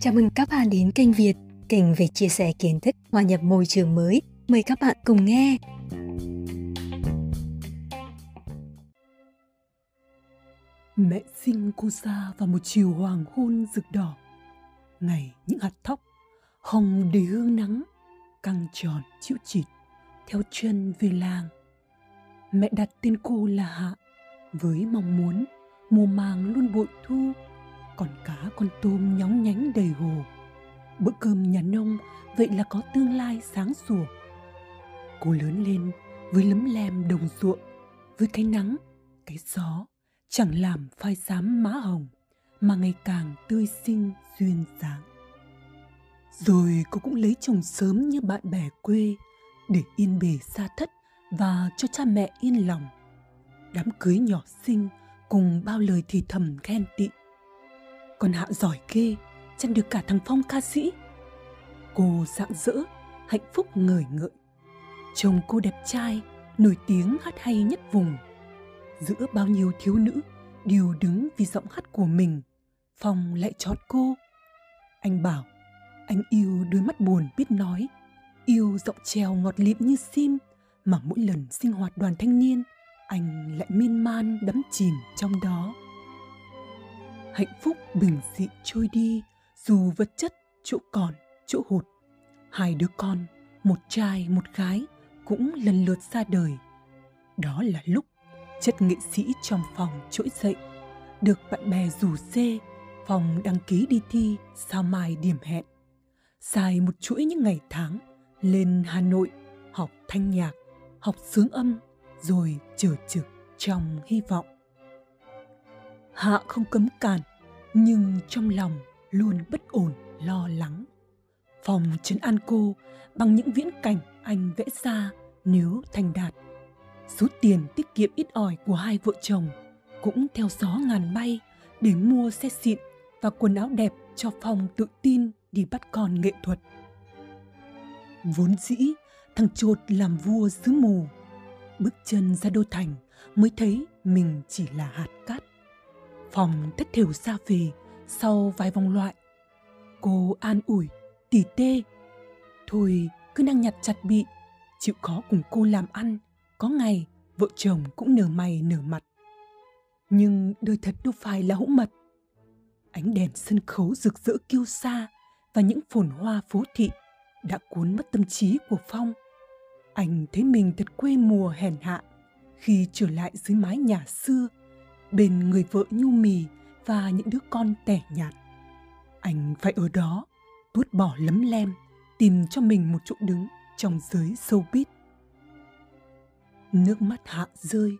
Chào mừng các bạn đến kênh Việt, kênh về chia sẻ kiến thức hòa nhập môi trường mới. Mời các bạn cùng nghe. Mẹ sinh cô ra vào một chiều hoàng hôn rực đỏ. Ngày những hạt thóc, hồng đầy hương nắng, căng tròn chịu chịt theo chân về làng. Mẹ đặt tên cô là Hạ với mong muốn mùa màng luôn bội thu, còn cá con tôm nhóng nhánh đầy hồ. Bữa cơm nhà nông, vậy là có tương lai sáng sủa. Cô lớn lên với lấm lem đồng ruộng, với cái nắng, cái gió, chẳng làm phai xám má hồng, mà ngày càng tươi xinh, duyên dáng. Rồi cô cũng lấy chồng sớm như bạn bè quê, để yên bề xa thất và cho cha mẹ yên lòng. Đám cưới nhỏ xinh cùng bao lời thì thầm khen tị. Còn hạ giỏi ghê, chăn được cả thằng phong ca sĩ. Cô rạng rỡ, hạnh phúc ngời ngợi. Chồng cô đẹp trai, nổi tiếng hát hay nhất vùng. Giữa bao nhiêu thiếu nữ, đều đứng vì giọng hát của mình. Phong lại chót cô. Anh bảo, anh yêu đôi mắt buồn biết nói, yêu giọng trèo ngọt lịm như sim mà mỗi lần sinh hoạt đoàn thanh niên anh lại miên man đắm chìm trong đó. Hạnh phúc bình dị trôi đi, dù vật chất, chỗ còn, chỗ hụt. Hai đứa con, một trai, một gái, cũng lần lượt ra đời. Đó là lúc chất nghệ sĩ trong phòng trỗi dậy, được bạn bè rủ xê phòng đăng ký đi thi sao mai điểm hẹn. Dài một chuỗi những ngày tháng, lên hà nội học thanh nhạc học sướng âm rồi chờ trực trong hy vọng. Hạ không cấm cản, nhưng trong lòng luôn bất ổn, lo lắng. Phòng trấn an cô bằng những viễn cảnh anh vẽ ra nếu thành đạt. Số tiền tiết kiệm ít ỏi của hai vợ chồng cũng theo gió ngàn bay để mua xe xịn và quần áo đẹp cho phòng tự tin đi bắt con nghệ thuật. Vốn dĩ, thằng chột làm vua xứ mù bước chân ra đô thành mới thấy mình chỉ là hạt cát. Phòng thất thiểu xa về sau vài vòng loại, cô an ủi tỉ tê, thôi cứ năng nhặt chặt bị, chịu khó cùng cô làm ăn, có ngày vợ chồng cũng nở mày nở mặt. Nhưng đời thật đâu phải là hũ mật. Ánh đèn sân khấu rực rỡ kiêu xa và những phồn hoa phố thị đã cuốn mất tâm trí của phong anh thấy mình thật quê mùa hèn hạ. Khi trở lại dưới mái nhà xưa, bên người vợ nhu mì và những đứa con tẻ nhạt. Anh phải ở đó tuốt bỏ lấm lem, tìm cho mình một chỗ đứng trong giới showbiz. Nước mắt hạ rơi,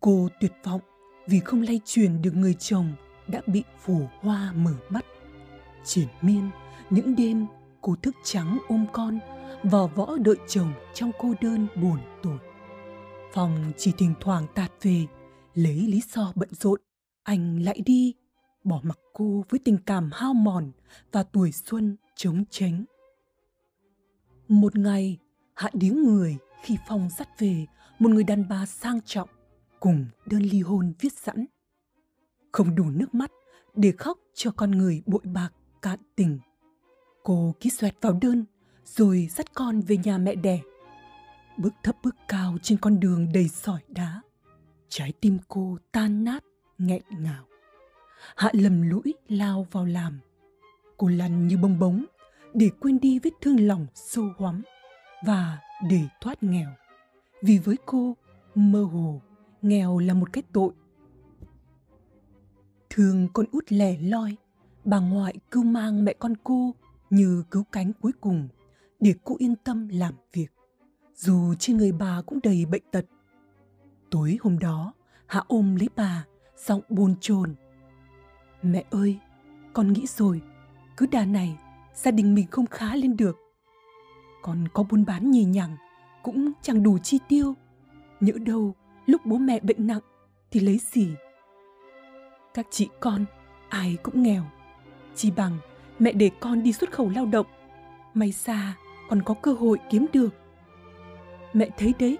cô tuyệt vọng vì không lay truyền được người chồng đã bị phủ hoa mở mắt. Triển miên, những đêm cô thức trắng ôm con vò võ đợi chồng trong cô đơn buồn tủi phòng chỉ thỉnh thoảng tạt về, lấy lý do bận rộn, anh lại đi, bỏ mặc cô với tình cảm hao mòn và tuổi xuân trống tránh. Một ngày, hạ điếng người khi phong dắt về, một người đàn bà sang trọng cùng đơn ly hôn viết sẵn. Không đủ nước mắt để khóc cho con người bội bạc cạn tình. Cô ký xoẹt vào đơn rồi dắt con về nhà mẹ đẻ. Bước thấp bước cao trên con đường đầy sỏi đá, trái tim cô tan nát, nghẹn ngào. Hạ lầm lũi lao vào làm. Cô lăn như bông bóng để quên đi vết thương lòng sâu hoắm và để thoát nghèo. Vì với cô, mơ hồ, nghèo là một cái tội. Thường con út lẻ loi, bà ngoại cứu mang mẹ con cô như cứu cánh cuối cùng để cô yên tâm làm việc. Dù trên người bà cũng đầy bệnh tật. Tối hôm đó, hạ ôm lấy bà, giọng buồn chồn. Mẹ ơi, con nghĩ rồi. Cứ đà này, gia đình mình không khá lên được. Con có buôn bán nhì nhằng, cũng chẳng đủ chi tiêu. Nhỡ đâu, lúc bố mẹ bệnh nặng, thì lấy gì? Các chị con, ai cũng nghèo. Chỉ bằng mẹ để con đi xuất khẩu lao động. May ra còn có cơ hội kiếm được mẹ thấy đấy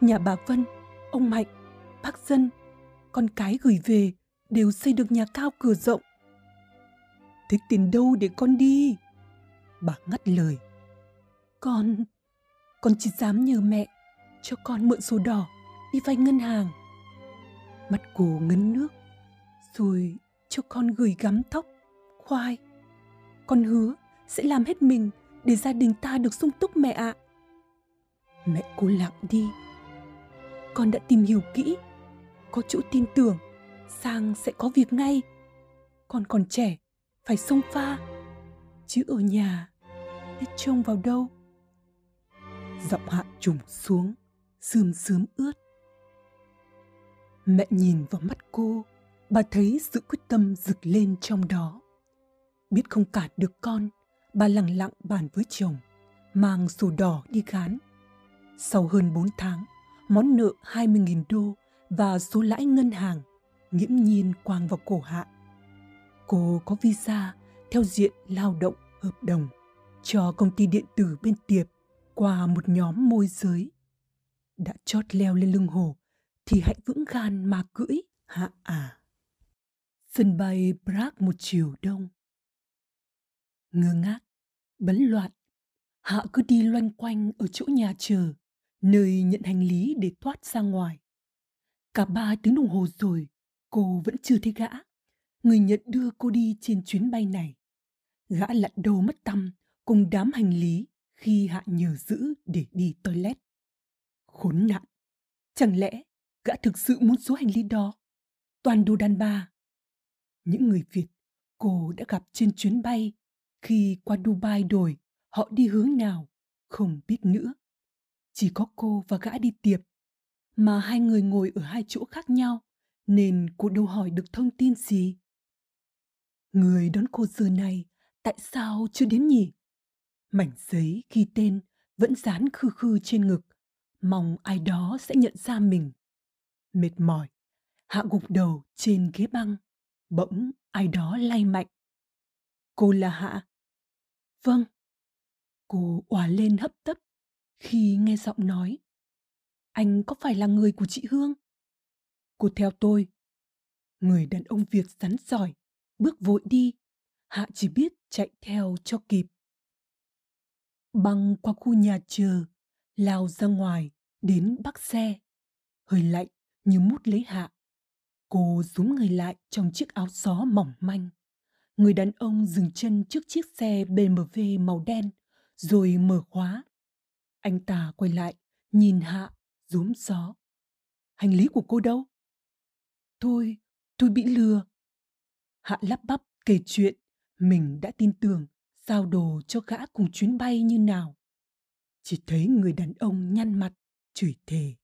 nhà bà vân ông mạnh bác dân con cái gửi về đều xây được nhà cao cửa rộng. Thế tiền đâu để con đi? Bà ngắt lời. Con, con chỉ dám nhờ mẹ cho con mượn số đỏ đi vay ngân hàng. mặt cô ngấn nước, rồi cho con gửi gắm thóc, khoai. Con hứa sẽ làm hết mình để gia đình ta được sung túc mẹ ạ. Mẹ cô lặng đi. Con đã tìm hiểu kỹ, có chỗ tin tưởng, sang sẽ có việc ngay. Con còn trẻ, phải xông pha, chứ ở nhà biết trông vào đâu. Giọng hạ trùng xuống, sườm sướm ướt. Mẹ nhìn vào mắt cô, bà thấy sự quyết tâm rực lên trong đó. Biết không cả được con, bà lặng lặng bàn với chồng, mang sổ đỏ đi gán. Sau hơn 4 tháng, món nợ 20.000 đô và số lãi ngân hàng nghiễm nhiên quang vào cổ hạ. Cô có visa theo diện lao động hợp đồng cho công ty điện tử bên tiệp qua một nhóm môi giới. Đã chót leo lên lưng hồ thì hãy vững gan mà cưỡi hạ à. Sân bay Prague một chiều đông. Ngơ ngác, bấn loạn, Hạ cứ đi loanh quanh ở chỗ nhà chờ, nơi nhận hành lý để thoát ra ngoài. Cả ba tiếng đồng hồ rồi, cô vẫn chưa thấy gã. Người nhận đưa cô đi trên chuyến bay này. Gã lặn đầu mất tâm cùng đám hành lý khi Hạ nhờ giữ để đi toilet. Khốn nạn! Chẳng lẽ gã thực sự muốn số hành lý đó? Toàn đồ đàn bà. Những người Việt cô đã gặp trên chuyến bay khi qua Dubai đổi họ đi hướng nào không biết nữa. Chỉ có cô và gã đi tiệp mà hai người ngồi ở hai chỗ khác nhau nên cô đâu hỏi được thông tin gì. Người đón cô giờ này tại sao chưa đến nhỉ? Mảnh giấy ghi tên vẫn dán khư khư trên ngực, mong ai đó sẽ nhận ra mình. Mệt mỏi, hạ gục đầu trên ghế băng, bỗng ai đó lay mạnh. Cô là Hạ. Vâng. Cô òa lên hấp tấp khi nghe giọng nói. Anh có phải là người của chị Hương? Cô theo tôi. Người đàn ông Việt rắn giỏi, bước vội đi. Hạ chỉ biết chạy theo cho kịp. Băng qua khu nhà chờ, lao ra ngoài, đến bắc xe. Hơi lạnh như mút lấy Hạ. Cô rúm người lại trong chiếc áo gió mỏng manh. Người đàn ông dừng chân trước chiếc xe BMW màu đen, rồi mở khóa. Anh ta quay lại, nhìn Hạ, rúm gió. Hành lý của cô đâu? Tôi, tôi bị lừa. Hạ lắp bắp kể chuyện, mình đã tin tưởng giao đồ cho gã cùng chuyến bay như nào. Chỉ thấy người đàn ông nhăn mặt, chửi thề.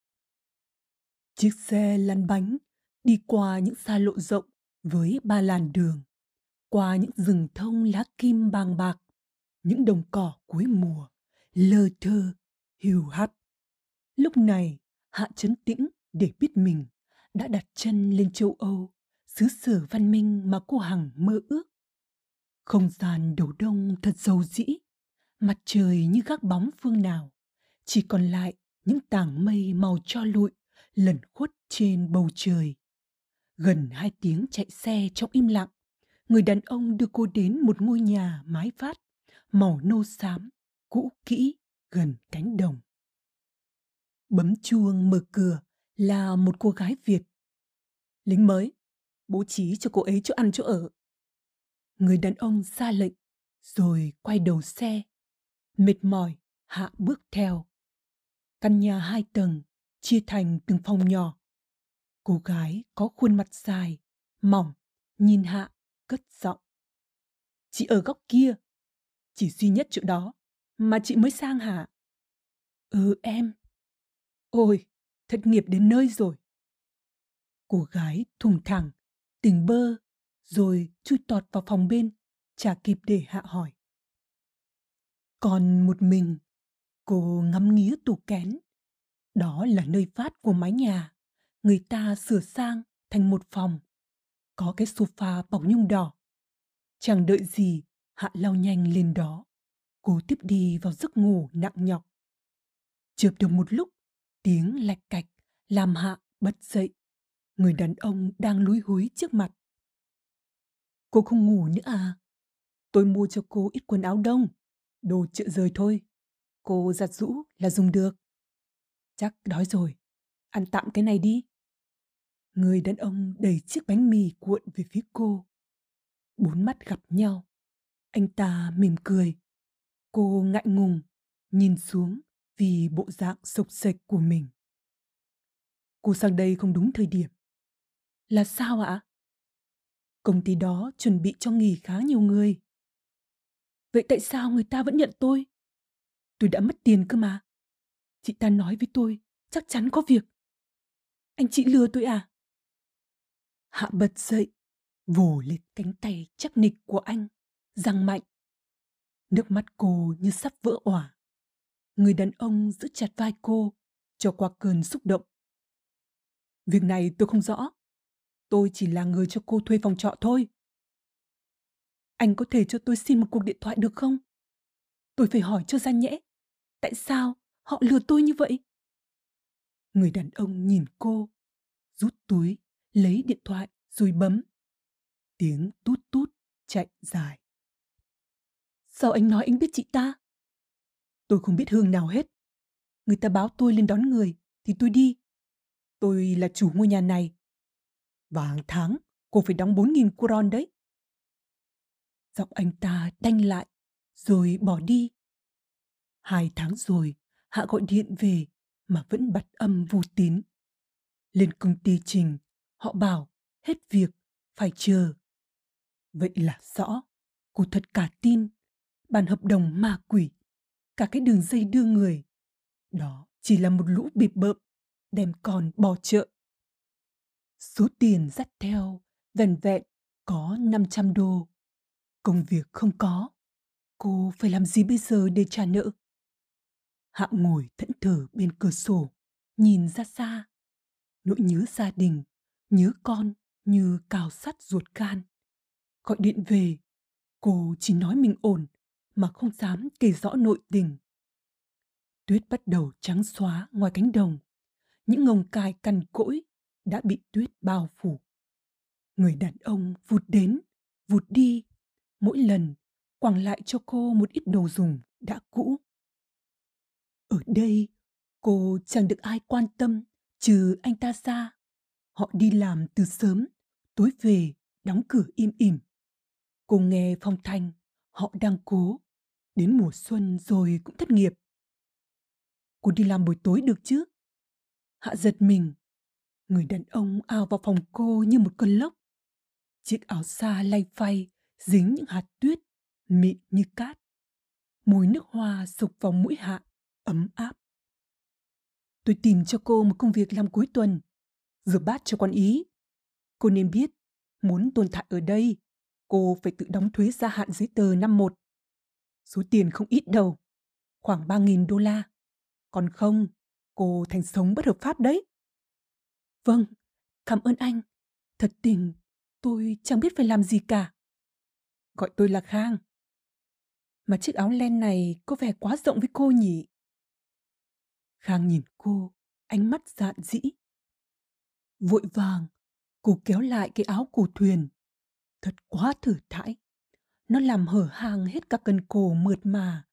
Chiếc xe lăn bánh đi qua những xa lộ rộng với ba làn đường, qua những rừng thông lá kim bàng bạc, những đồng cỏ cuối mùa, lơ thơ, hiu hắt. Lúc này, Hạ chấn tĩnh để biết mình đã đặt chân lên châu Âu, xứ sở văn minh mà cô Hằng mơ ước. Không gian đầu đông thật dầu dĩ, mặt trời như gác bóng phương nào, chỉ còn lại những tảng mây màu cho lụi lẩn khuất trên bầu trời. Gần hai tiếng chạy xe trong im lặng, người đàn ông đưa cô đến một ngôi nhà mái vát, màu nâu xám, cũ kỹ, gần cánh đồng. Bấm chuông mở cửa là một cô gái Việt. Lính mới, bố trí cho cô ấy chỗ ăn chỗ ở. Người đàn ông ra lệnh, rồi quay đầu xe. Mệt mỏi, Hạ bước theo. Căn nhà hai tầng, chia thành từng phòng nhỏ. Cô gái có khuôn mặt dài, mỏng, nhìn Hạ, cất giọng. Chị ở góc kia, chỉ duy nhất chỗ đó, mà chị mới sang hả? Ừ em. Ôi, thất nghiệp đến nơi rồi. Cô gái thùng thẳng, tỉnh bơ, rồi chui tọt vào phòng bên, chả kịp để hạ hỏi. Còn một mình, cô ngắm nghía tủ kén. Đó là nơi phát của mái nhà. Người ta sửa sang thành một phòng. Có cái sofa bọc nhung đỏ. Chẳng đợi gì, Hạ lao nhanh lên đó. cố tiếp đi vào giấc ngủ nặng nhọc. Chợp được một lúc, tiếng lạch cạch làm Hạ bật dậy. Người đàn ông đang lúi húi trước mặt. Cô không ngủ nữa à? Tôi mua cho cô ít quần áo đông, đồ chợ rời thôi. Cô giặt rũ là dùng được. Chắc đói rồi, ăn tạm cái này đi. Người đàn ông đẩy chiếc bánh mì cuộn về phía cô. Bốn mắt gặp nhau. Anh ta mỉm cười. Cô ngại ngùng, nhìn xuống vì bộ dạng sộc sệch của mình. Cô sang đây không đúng thời điểm. Là sao ạ? Công ty đó chuẩn bị cho nghỉ khá nhiều người. Vậy tại sao người ta vẫn nhận tôi? Tôi đã mất tiền cơ mà. Chị ta nói với tôi chắc chắn có việc. Anh chị lừa tôi à? Hạ bật dậy, vồ lên cánh tay chắc nịch của anh, răng mạnh. Nước mắt cô như sắp vỡ òa. Người đàn ông giữ chặt vai cô, cho qua cơn xúc động. Việc này tôi không rõ. Tôi chỉ là người cho cô thuê phòng trọ thôi. Anh có thể cho tôi xin một cuộc điện thoại được không? Tôi phải hỏi cho ra nhẽ. Tại sao họ lừa tôi như vậy? Người đàn ông nhìn cô, rút túi, lấy điện thoại rồi bấm. Tiếng tút tút chạy dài. Sao anh nói anh biết chị ta? Tôi không biết Hương nào hết. Người ta báo tôi lên đón người thì tôi đi. Tôi là chủ ngôi nhà này. Và hàng tháng cô phải đóng 4.000 kron đấy. Giọng anh ta đanh lại rồi bỏ đi. Hai tháng rồi, Hạ gọi điện về mà vẫn bật âm vô tín. Lên công ty trình, họ bảo hết việc, phải chờ. Vậy là rõ, cô thật cả tin, bản hợp đồng ma quỷ, cả cái đường dây đưa người. Đó chỉ là một lũ bịp bợm, đem con bỏ chợ. Số tiền dắt theo, vẹn vẹn có 500 đô. Công việc không có, cô phải làm gì bây giờ để trả nợ? Hạ ngồi thẫn thờ bên cửa sổ, nhìn ra xa. Nỗi nhớ gia đình, nhớ con như cào sắt ruột gan. Gọi điện về, cô chỉ nói mình ổn mà không dám kể rõ nội tình. Tuyết bắt đầu trắng xóa ngoài cánh đồng. Những ngồng cài cằn cỗi đã bị tuyết bao phủ. Người đàn ông vụt đến, vụt đi, mỗi lần quẳng lại cho cô một ít đồ dùng đã cũ. Ở đây, cô chẳng được ai quan tâm trừ anh ta ra. Họ đi làm từ sớm, tối về, đóng cửa im ỉm. Cô nghe phong thanh, họ đang cố. Đến mùa xuân rồi cũng thất nghiệp. Cô đi làm buổi tối được chứ? Hạ giật mình. Người đàn ông ao vào phòng cô như một cơn lốc. Chiếc áo xa lay phay, dính những hạt tuyết, mịn như cát. Mùi nước hoa sục vào mũi hạ ấm áp. Tôi tìm cho cô một công việc làm cuối tuần, rửa bát cho con ý. Cô nên biết, muốn tồn tại ở đây, cô phải tự đóng thuế gia hạn giấy tờ năm một. Số tiền không ít đâu, khoảng 3.000 đô la. Còn không, cô thành sống bất hợp pháp đấy. Vâng, cảm ơn anh. Thật tình, tôi chẳng biết phải làm gì cả. Gọi tôi là Khang. Mà chiếc áo len này có vẻ quá rộng với cô nhỉ? Khang nhìn cô, ánh mắt dạn dĩ. Vội vàng, cô kéo lại cái áo của thuyền. Thật quá thử thãi. Nó làm hở hàng hết các cân cổ mượt mà.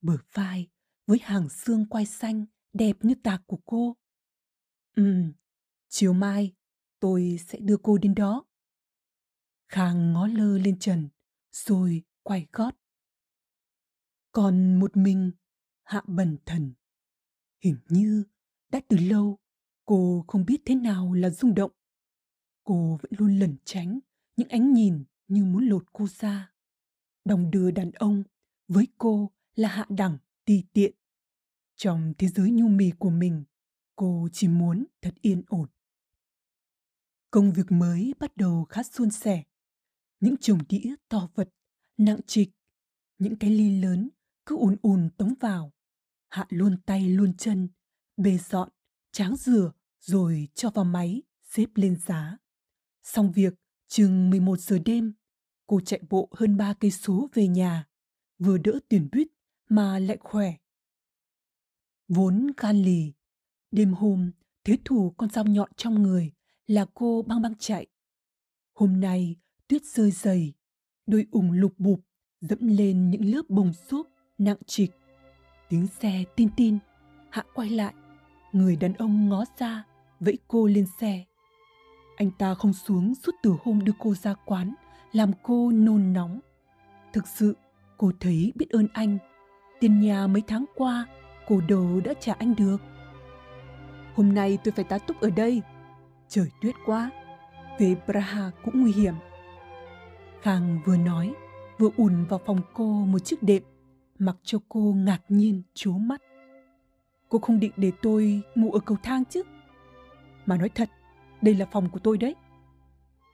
Bờ vai với hàng xương quai xanh đẹp như tạc của cô. Ừm, chiều mai tôi sẽ đưa cô đến đó. Khang ngó lơ lên trần, rồi quay gót. Còn một mình, hạ bần thần Hình như đã từ lâu cô không biết thế nào là rung động. Cô vẫn luôn lẩn tránh những ánh nhìn như muốn lột cô ra. Đồng đưa đàn ông với cô là hạ đẳng, ti tiện. Trong thế giới nhu mì của mình, cô chỉ muốn thật yên ổn. Công việc mới bắt đầu khá suôn sẻ. Những chồng đĩa to vật, nặng trịch, những cái ly lớn cứ ùn ùn tống vào Hạ luôn tay luôn chân, bê dọn, tráng rửa rồi cho vào máy, xếp lên giá. Xong việc, chừng 11 giờ đêm, cô chạy bộ hơn 3 cây số về nhà, vừa đỡ tuyển buýt mà lại khỏe. Vốn gan lì, đêm hôm thế thủ con dao nhọn trong người là cô băng băng chạy. Hôm nay tuyết rơi dày, đôi ủng lục bụp dẫm lên những lớp bông xốp nặng trịch. Tiếng xe tin tin, hạ quay lại, người đàn ông ngó ra, vẫy cô lên xe. Anh ta không xuống suốt từ hôm đưa cô ra quán, làm cô nôn nóng. Thực sự, cô thấy biết ơn anh. Tiền nhà mấy tháng qua, cô đồ đã trả anh được. Hôm nay tôi phải tá túc ở đây. Trời tuyết quá, về Praha cũng nguy hiểm. Khang vừa nói, vừa ùn vào phòng cô một chiếc đệm, mặc cho cô ngạc nhiên chố mắt. Cô không định để tôi ngủ ở cầu thang chứ? Mà nói thật, đây là phòng của tôi đấy.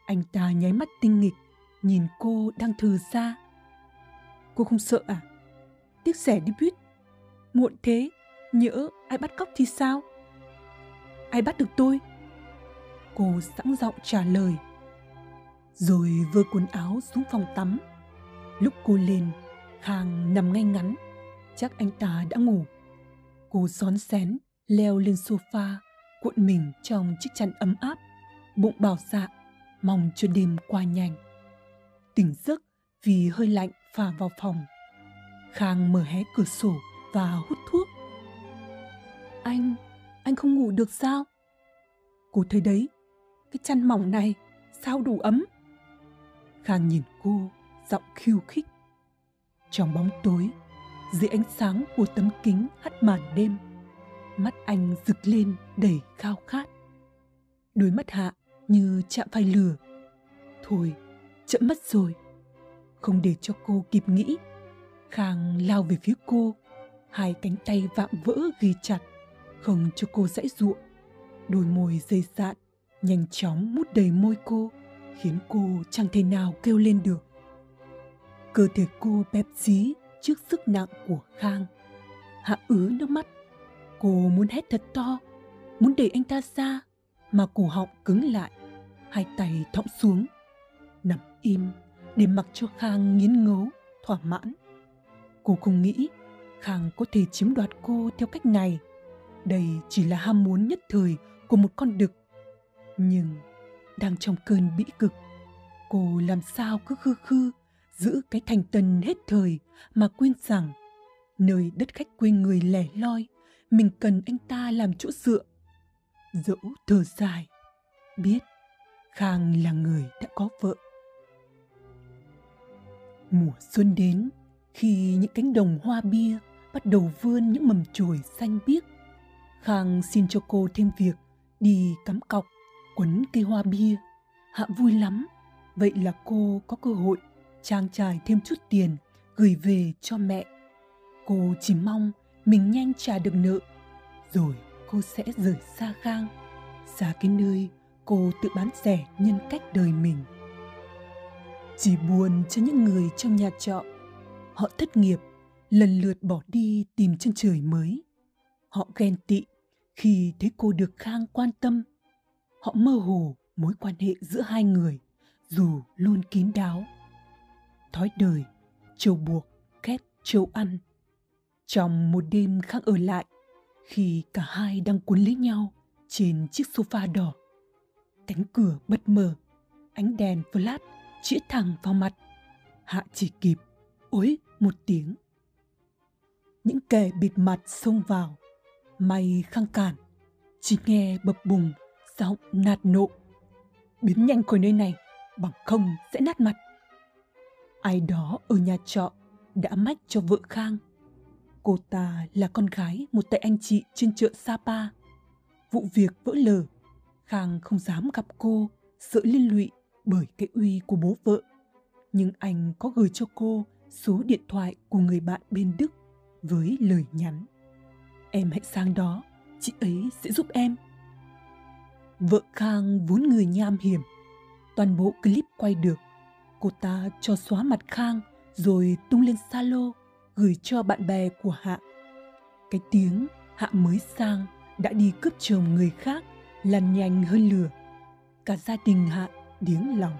Anh ta nháy mắt tinh nghịch, nhìn cô đang thừ ra. Cô không sợ à? Tiếc rẻ đi buýt. Muộn thế, nhỡ ai bắt cóc thì sao? Ai bắt được tôi? Cô sẵn giọng trả lời. Rồi vơ quần áo xuống phòng tắm. Lúc cô lên, Khang nằm ngay ngắn. Chắc anh ta đã ngủ. Cô xón xén, leo lên sofa, cuộn mình trong chiếc chăn ấm áp, bụng bảo dạ, mong cho đêm qua nhanh. Tỉnh giấc vì hơi lạnh phả vào phòng. Khang mở hé cửa sổ và hút thuốc. Anh, anh không ngủ được sao? Cô thấy đấy, cái chăn mỏng này sao đủ ấm? Khang nhìn cô, giọng khiêu khích. Trong bóng tối, dưới ánh sáng của tấm kính hắt màn đêm, mắt anh rực lên đầy khao khát. Đôi mắt hạ như chạm phải lửa. Thôi, chậm mất rồi. Không để cho cô kịp nghĩ, Khang lao về phía cô, hai cánh tay vạm vỡ ghi chặt, không cho cô dãy ruộng. Đôi môi dây dạn, nhanh chóng mút đầy môi cô, khiến cô chẳng thể nào kêu lên được. Cơ thể cô bẹp dí trước sức nặng của Khang. Hạ ứ nước mắt. Cô muốn hét thật to, muốn đẩy anh ta ra, mà cổ họng cứng lại, hai tay thõng xuống. Nằm im để mặc cho Khang nghiến ngấu, thỏa mãn. Cô không nghĩ Khang có thể chiếm đoạt cô theo cách này. Đây chỉ là ham muốn nhất thời của một con đực. Nhưng đang trong cơn bĩ cực, cô làm sao cứ khư khư giữ cái thành tần hết thời mà quên rằng nơi đất khách quê người lẻ loi mình cần anh ta làm chỗ dựa. Dẫu thở dài, biết khang là người đã có vợ. Mùa xuân đến, khi những cánh đồng hoa bia bắt đầu vươn những mầm chồi xanh biếc, khang xin cho cô thêm việc đi cắm cọc, quấn cây hoa bia. Hạ vui lắm, vậy là cô có cơ hội trang trải thêm chút tiền gửi về cho mẹ. Cô chỉ mong mình nhanh trả được nợ, rồi cô sẽ rời xa Khang, xa cái nơi cô tự bán rẻ nhân cách đời mình. Chỉ buồn cho những người trong nhà trọ, họ thất nghiệp, lần lượt bỏ đi tìm chân trời mới. Họ ghen tị khi thấy cô được Khang quan tâm. Họ mơ hồ mối quan hệ giữa hai người, dù luôn kín đáo thói đời, châu buộc, khét châu ăn. Trong một đêm khác ở lại, khi cả hai đang cuốn lấy nhau trên chiếc sofa đỏ, cánh cửa bật mở, ánh đèn flash chĩa thẳng vào mặt. Hạ chỉ kịp, ối một tiếng. Những kẻ bịt mặt xông vào, may khăng cản, chỉ nghe bập bùng, giọng nạt nộ. Biến nhanh khỏi nơi này, bằng không sẽ nát mặt ai đó ở nhà trọ đã mách cho vợ Khang. Cô ta là con gái một tay anh chị trên chợ Sapa. Vụ việc vỡ lở, Khang không dám gặp cô, sợ liên lụy bởi cái uy của bố vợ. Nhưng anh có gửi cho cô số điện thoại của người bạn bên Đức với lời nhắn. Em hãy sang đó, chị ấy sẽ giúp em. Vợ Khang vốn người nham hiểm, toàn bộ clip quay được cô ta cho xóa mặt Khang rồi tung lên xa lô gửi cho bạn bè của Hạ. Cái tiếng Hạ mới sang đã đi cướp chồng người khác lăn nhanh hơn lửa. Cả gia đình Hạ điếng lòng.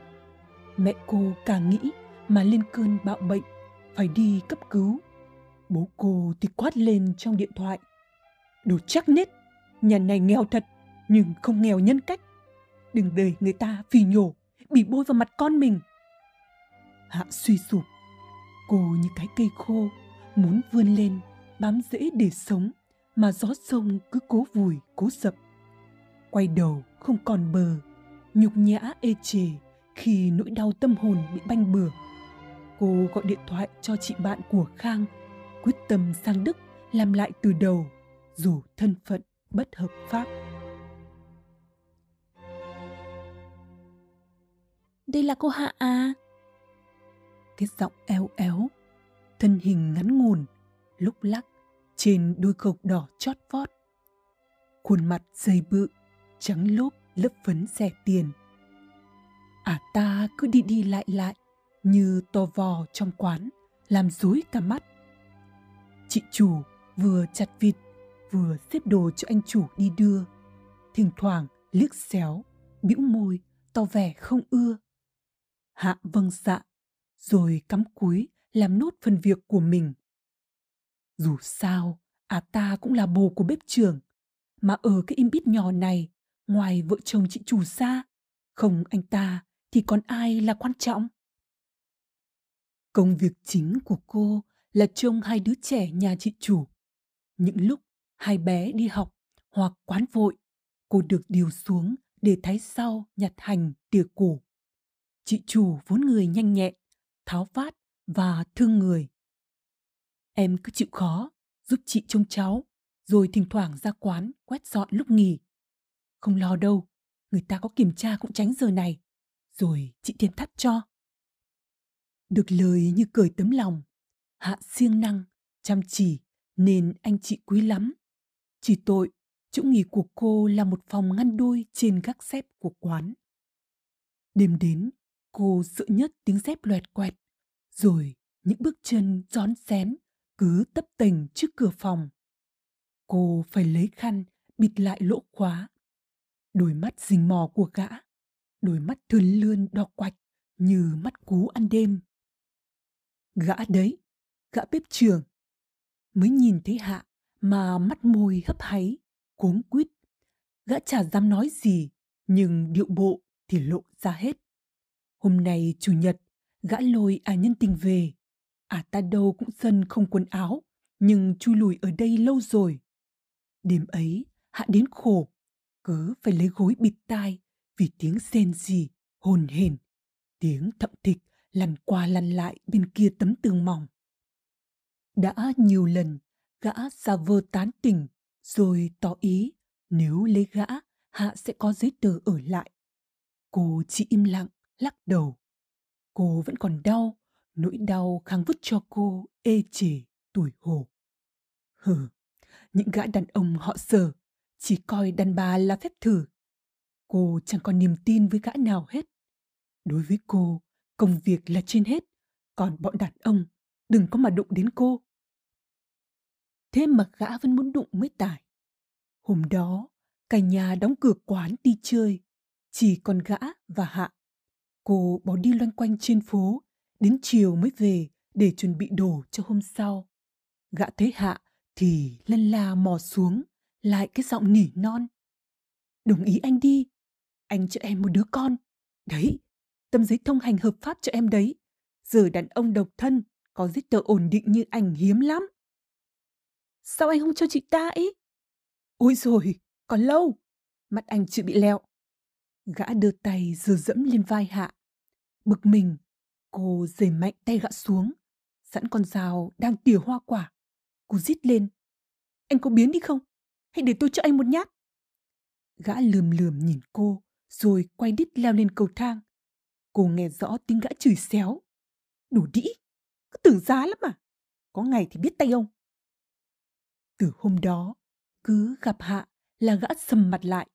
Mẹ cô càng nghĩ mà lên cơn bạo bệnh, phải đi cấp cứu. Bố cô thì quát lên trong điện thoại. Đồ chắc nết, nhà này nghèo thật, nhưng không nghèo nhân cách. đừng để người ta phì nhổ, bị bôi vào mặt con mình. Hạ suy sụp, cô như cái cây khô, muốn vươn lên, bám rễ để sống, mà gió sông cứ cố vùi, cố sập. Quay đầu không còn bờ, nhục nhã ê chề khi nỗi đau tâm hồn bị banh bừa. Cô gọi điện thoại cho chị bạn của Khang, quyết tâm sang Đức làm lại từ đầu, dù thân phận bất hợp pháp. Đây là cô Hạ à? Cái giọng éo éo, thân hình ngắn ngủn, lúc lắc trên đôi cộc đỏ chót vót. Khuôn mặt dày bự, trắng lốp lớp phấn rẻ tiền. À ta cứ đi đi lại lại như to vò trong quán, làm rối cả mắt. Chị chủ vừa chặt vịt, vừa xếp đồ cho anh chủ đi đưa. Thỉnh thoảng liếc xéo, bĩu môi, to vẻ không ưa. Hạ vâng dạ, rồi cắm cúi làm nốt phần việc của mình. Dù sao, à ta cũng là bồ của bếp trưởng, mà ở cái im bít nhỏ này, ngoài vợ chồng chị chủ ra, không anh ta thì còn ai là quan trọng? Công việc chính của cô là trông hai đứa trẻ nhà chị chủ. Những lúc hai bé đi học hoặc quán vội, cô được điều xuống để thái sau nhặt hành tỉa củ. Chị chủ vốn người nhanh nhẹn, tháo vát và thương người. Em cứ chịu khó, giúp chị trông cháu, rồi thỉnh thoảng ra quán quét dọn lúc nghỉ. Không lo đâu, người ta có kiểm tra cũng tránh giờ này, rồi chị tiền thắt cho. Được lời như cởi tấm lòng, hạ siêng năng, chăm chỉ nên anh chị quý lắm. Chỉ tội, chỗ nghỉ của cô là một phòng ngăn đôi trên gác xếp của quán. Đêm đến, cô sợ nhất tiếng dép loẹt quẹt, rồi những bước chân rón xén cứ tấp tình trước cửa phòng. Cô phải lấy khăn bịt lại lỗ khóa. Đôi mắt rình mò của gã, đôi mắt thươn lươn đỏ quạch như mắt cú ăn đêm. Gã đấy, gã bếp trường. Mới nhìn thấy Hạ mà mắt môi hấp háy, cuống quýt. Gã chả dám nói gì, nhưng điệu bộ thì lộ ra hết. Hôm nay chủ nhật, gã lôi à nhân tình về. À ta đâu cũng sân không quần áo, nhưng chui lùi ở đây lâu rồi. Đêm ấy, Hạ đến khổ, cứ phải lấy gối bịt tai vì tiếng xen gì, hồn hển, tiếng thậm thịch lăn qua lăn lại bên kia tấm tường mỏng. Đã nhiều lần, gã xa vơ tán tỉnh, rồi tỏ ý nếu lấy gã, Hạ sẽ có giấy tờ ở lại. Cô chỉ im lặng, lắc đầu. Cô vẫn còn đau, nỗi đau kháng vứt cho cô ê chề tuổi hồ. Hừ, những gã đàn ông họ sở chỉ coi đàn bà là phép thử. Cô chẳng còn niềm tin với gã nào hết. Đối với cô, công việc là trên hết, còn bọn đàn ông đừng có mà đụng đến cô. Thế mà gã vẫn muốn đụng mới tải. Hôm đó, cả nhà đóng cửa quán đi chơi, chỉ còn gã và Hạ. Cô bỏ đi loanh quanh trên phố, đến chiều mới về để chuẩn bị đồ cho hôm sau. Gã thấy Hạ thì lân la mò xuống, lại cái giọng nỉ non. Đồng ý anh đi, anh cho em một đứa con. Đấy, tâm giấy thông hành hợp pháp cho em đấy. Giờ đàn ông độc thân, có giấy tờ ổn định như anh hiếm lắm. Sao anh không cho chị ta ý? Ôi rồi, còn lâu. Mắt anh chưa bị lẹo. Gã đưa tay dừa dẫm lên vai Hạ. Bực mình, cô giầy mạnh tay gã xuống. Sẵn con dao đang tỉa hoa quả. Cô rít lên. Anh có biến đi không? Hãy để tôi cho anh một nhát. Gã lườm lườm nhìn cô, rồi quay đít leo lên cầu thang. Cô nghe rõ tiếng gã chửi xéo. Đủ đĩ, cứ tưởng giá lắm mà. Có ngày thì biết tay ông. Từ hôm đó, cứ gặp Hạ là gã sầm mặt lại.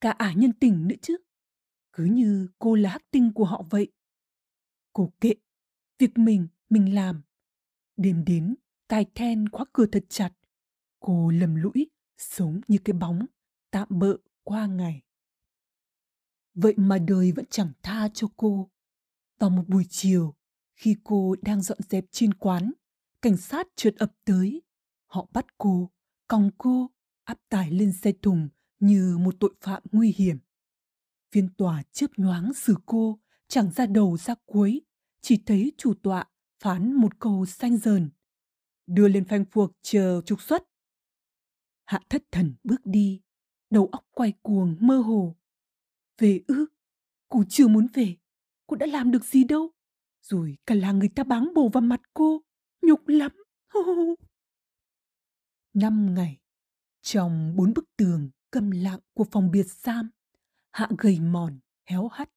Cả ả nhân tình nữa chứ. Cứ như cô là hắc tinh của họ vậy. Cô kệ, việc mình, mình làm. Đêm đến, cài then khóa cửa thật chặt. Cô lầm lũi, sống như cái bóng, tạm bợ qua ngày. Vậy mà đời vẫn chẳng tha cho cô. Vào một buổi chiều, khi cô đang dọn dẹp trên quán, cảnh sát trượt ập tới. Họ bắt cô, còng cô, áp tải lên xe thùng như một tội phạm nguy hiểm. Phiên tòa chớp nhoáng xử cô, chẳng ra đầu ra cuối, chỉ thấy chủ tọa phán một câu xanh dờn. Đưa lên phanh phuộc chờ trục xuất. Hạ thất thần bước đi, đầu óc quay cuồng mơ hồ. Về ư, cô chưa muốn về, cô đã làm được gì đâu. Rồi cả làng người ta báng bồ vào mặt cô, nhục lắm. Năm ngày, trong bốn bức tường câm lặng của phòng biệt giam, hạ gầy mòn, héo hắt.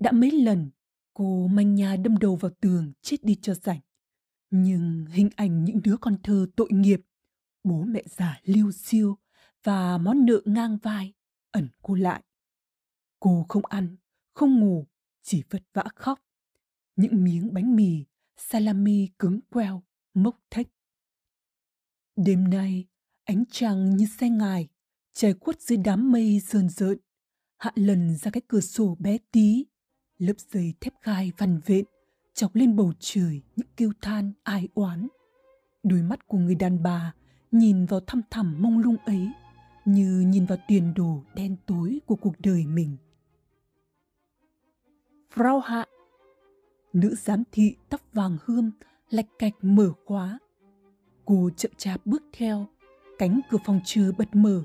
Đã mấy lần cô manh nhà đâm đầu vào tường chết đi cho rảnh. Nhưng hình ảnh những đứa con thơ tội nghiệp, bố mẹ già lưu siêu và món nợ ngang vai ẩn cô lại. Cô không ăn, không ngủ, chỉ vật vã khóc. Những miếng bánh mì, salami cứng queo, mốc thách. Đêm nay, ánh trăng như xe ngài, trời quất dưới đám mây rờn rợn. Hạ lần ra cái cửa sổ bé tí, lớp dây thép gai vằn vện, chọc lên bầu trời những kêu than ai oán. Đôi mắt của người đàn bà nhìn vào thăm thẳm mông lung ấy như nhìn vào tiền đồ đen tối của cuộc đời mình. Frau Hạ Nữ giám thị tóc vàng hươm lạch cạch mở khóa. Cô chậm chạp bước theo, cánh cửa phòng chờ bật mở.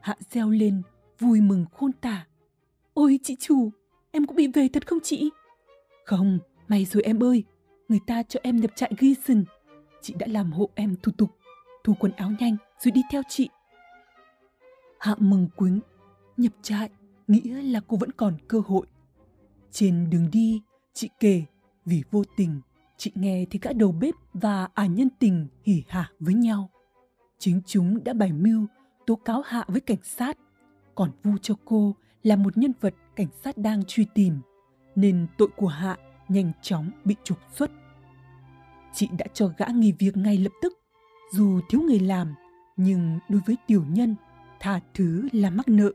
Hạ reo lên, vui mừng khôn tả. Ôi chị chủ, em cũng bị về thật không chị? Không, may rồi em ơi, người ta cho em nhập trại Gison. Chị đã làm hộ em thủ tục, thu quần áo nhanh rồi đi theo chị. Hạ mừng quính, nhập trại, nghĩa là cô vẫn còn cơ hội. Trên đường đi, chị kể vì vô tình chị nghe thấy cả đầu bếp và ả nhân tình hỉ hả với nhau. Chính chúng đã bày mưu tố cáo Hạ với cảnh sát, còn vu cho cô là một nhân vật cảnh sát đang truy tìm, nên tội của Hạ nhanh chóng bị trục xuất. Chị đã cho gã nghỉ việc ngay lập tức, dù thiếu người làm, nhưng đối với tiểu nhân, tha thứ là mắc nợ.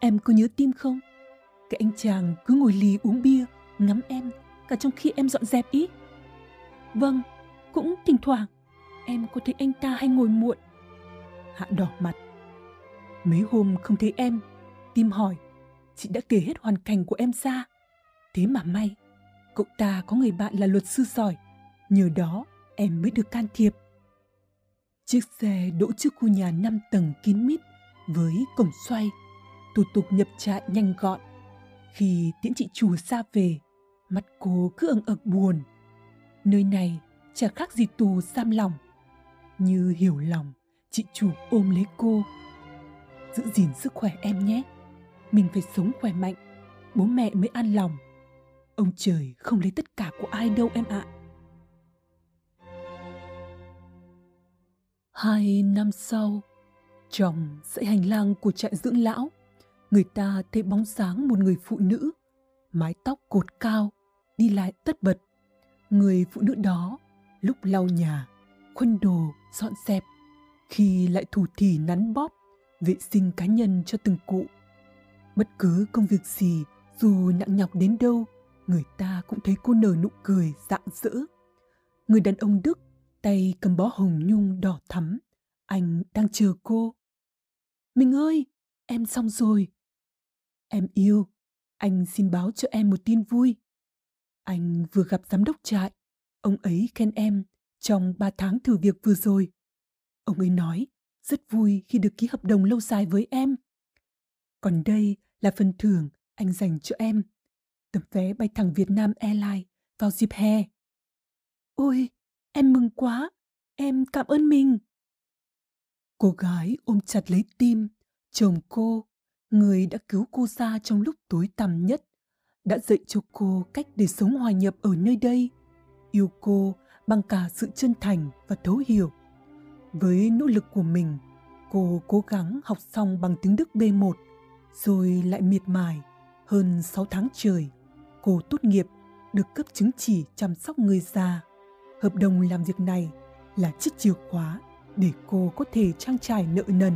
Em có nhớ tim không? Cái anh chàng cứ ngồi lì uống bia, ngắm em, cả trong khi em dọn dẹp ý. Vâng, cũng thỉnh thoảng, em có thấy anh ta hay ngồi muộn. Hạ đỏ mặt. Mấy hôm không thấy em, tim hỏi, chị đã kể hết hoàn cảnh của em ra. Thế mà may, cậu ta có người bạn là luật sư giỏi, nhờ đó em mới được can thiệp. Chiếc xe đỗ trước khu nhà 5 tầng kín mít với cổng xoay, thủ tục nhập trại nhanh gọn. Khi tiễn chị chủ xa về, mắt cô cứ ẩn ực buồn. Nơi này chả khác gì tù giam lòng. Như hiểu lòng, chị chủ ôm lấy cô. Giữ gìn sức khỏe em nhé. Mình phải sống khỏe mạnh, bố mẹ mới an lòng. Ông trời không lấy tất cả của ai đâu em ạ. Hai năm sau, trong dãy hành lang của trại dưỡng lão, người ta thấy bóng dáng một người phụ nữ, mái tóc cột cao, đi lại tất bật. Người phụ nữ đó lúc lau nhà, khuân đồ, dọn dẹp, khi lại thủ thì nắn bóp, vệ sinh cá nhân cho từng cụ. Bất cứ công việc gì, dù nặng nhọc đến đâu, người ta cũng thấy cô nở nụ cười rạng rỡ. Người đàn ông Đức, tay cầm bó hồng nhung đỏ thắm, anh đang chờ cô. Mình ơi, em xong rồi. Em yêu, anh xin báo cho em một tin vui. Anh vừa gặp giám đốc trại, ông ấy khen em trong ba tháng thử việc vừa rồi. Ông ấy nói rất vui khi được ký hợp đồng lâu dài với em. Còn đây là phần thưởng anh dành cho em. Tấm vé bay thẳng Việt Nam Airlines vào dịp hè. Ôi, em mừng quá, em cảm ơn mình. Cô gái ôm chặt lấy tim, chồng cô, người đã cứu cô ra trong lúc tối tăm nhất, đã dạy cho cô cách để sống hòa nhập ở nơi đây, yêu cô bằng cả sự chân thành và thấu hiểu. Với nỗ lực của mình, cô cố gắng học xong bằng tiếng Đức B1, rồi lại miệt mài. Hơn 6 tháng trời, cô tốt nghiệp, được cấp chứng chỉ chăm sóc người già. Hợp đồng làm việc này là chiếc chìa khóa để cô có thể trang trải nợ nần,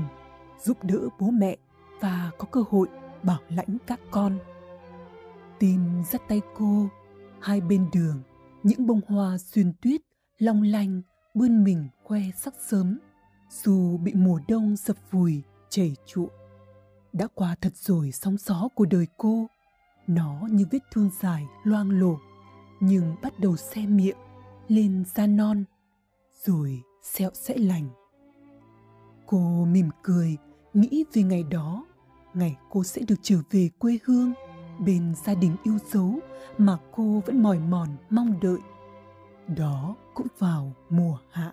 giúp đỡ bố mẹ và có cơ hội bảo lãnh các con. Tim dắt tay cô, hai bên đường, những bông hoa xuyên tuyết long lanh bươn mình khoe sắc sớm dù bị mùa đông sập vùi chảy chuộng đã qua thật rồi sóng gió của đời cô. Nó như vết thương dài loang lổ, nhưng bắt đầu xe miệng, lên da non, rồi sẹo sẽ lành. Cô mỉm cười, nghĩ về ngày đó, ngày cô sẽ được trở về quê hương, bên gia đình yêu dấu mà cô vẫn mỏi mòn mong đợi. Đó cũng vào mùa hạ.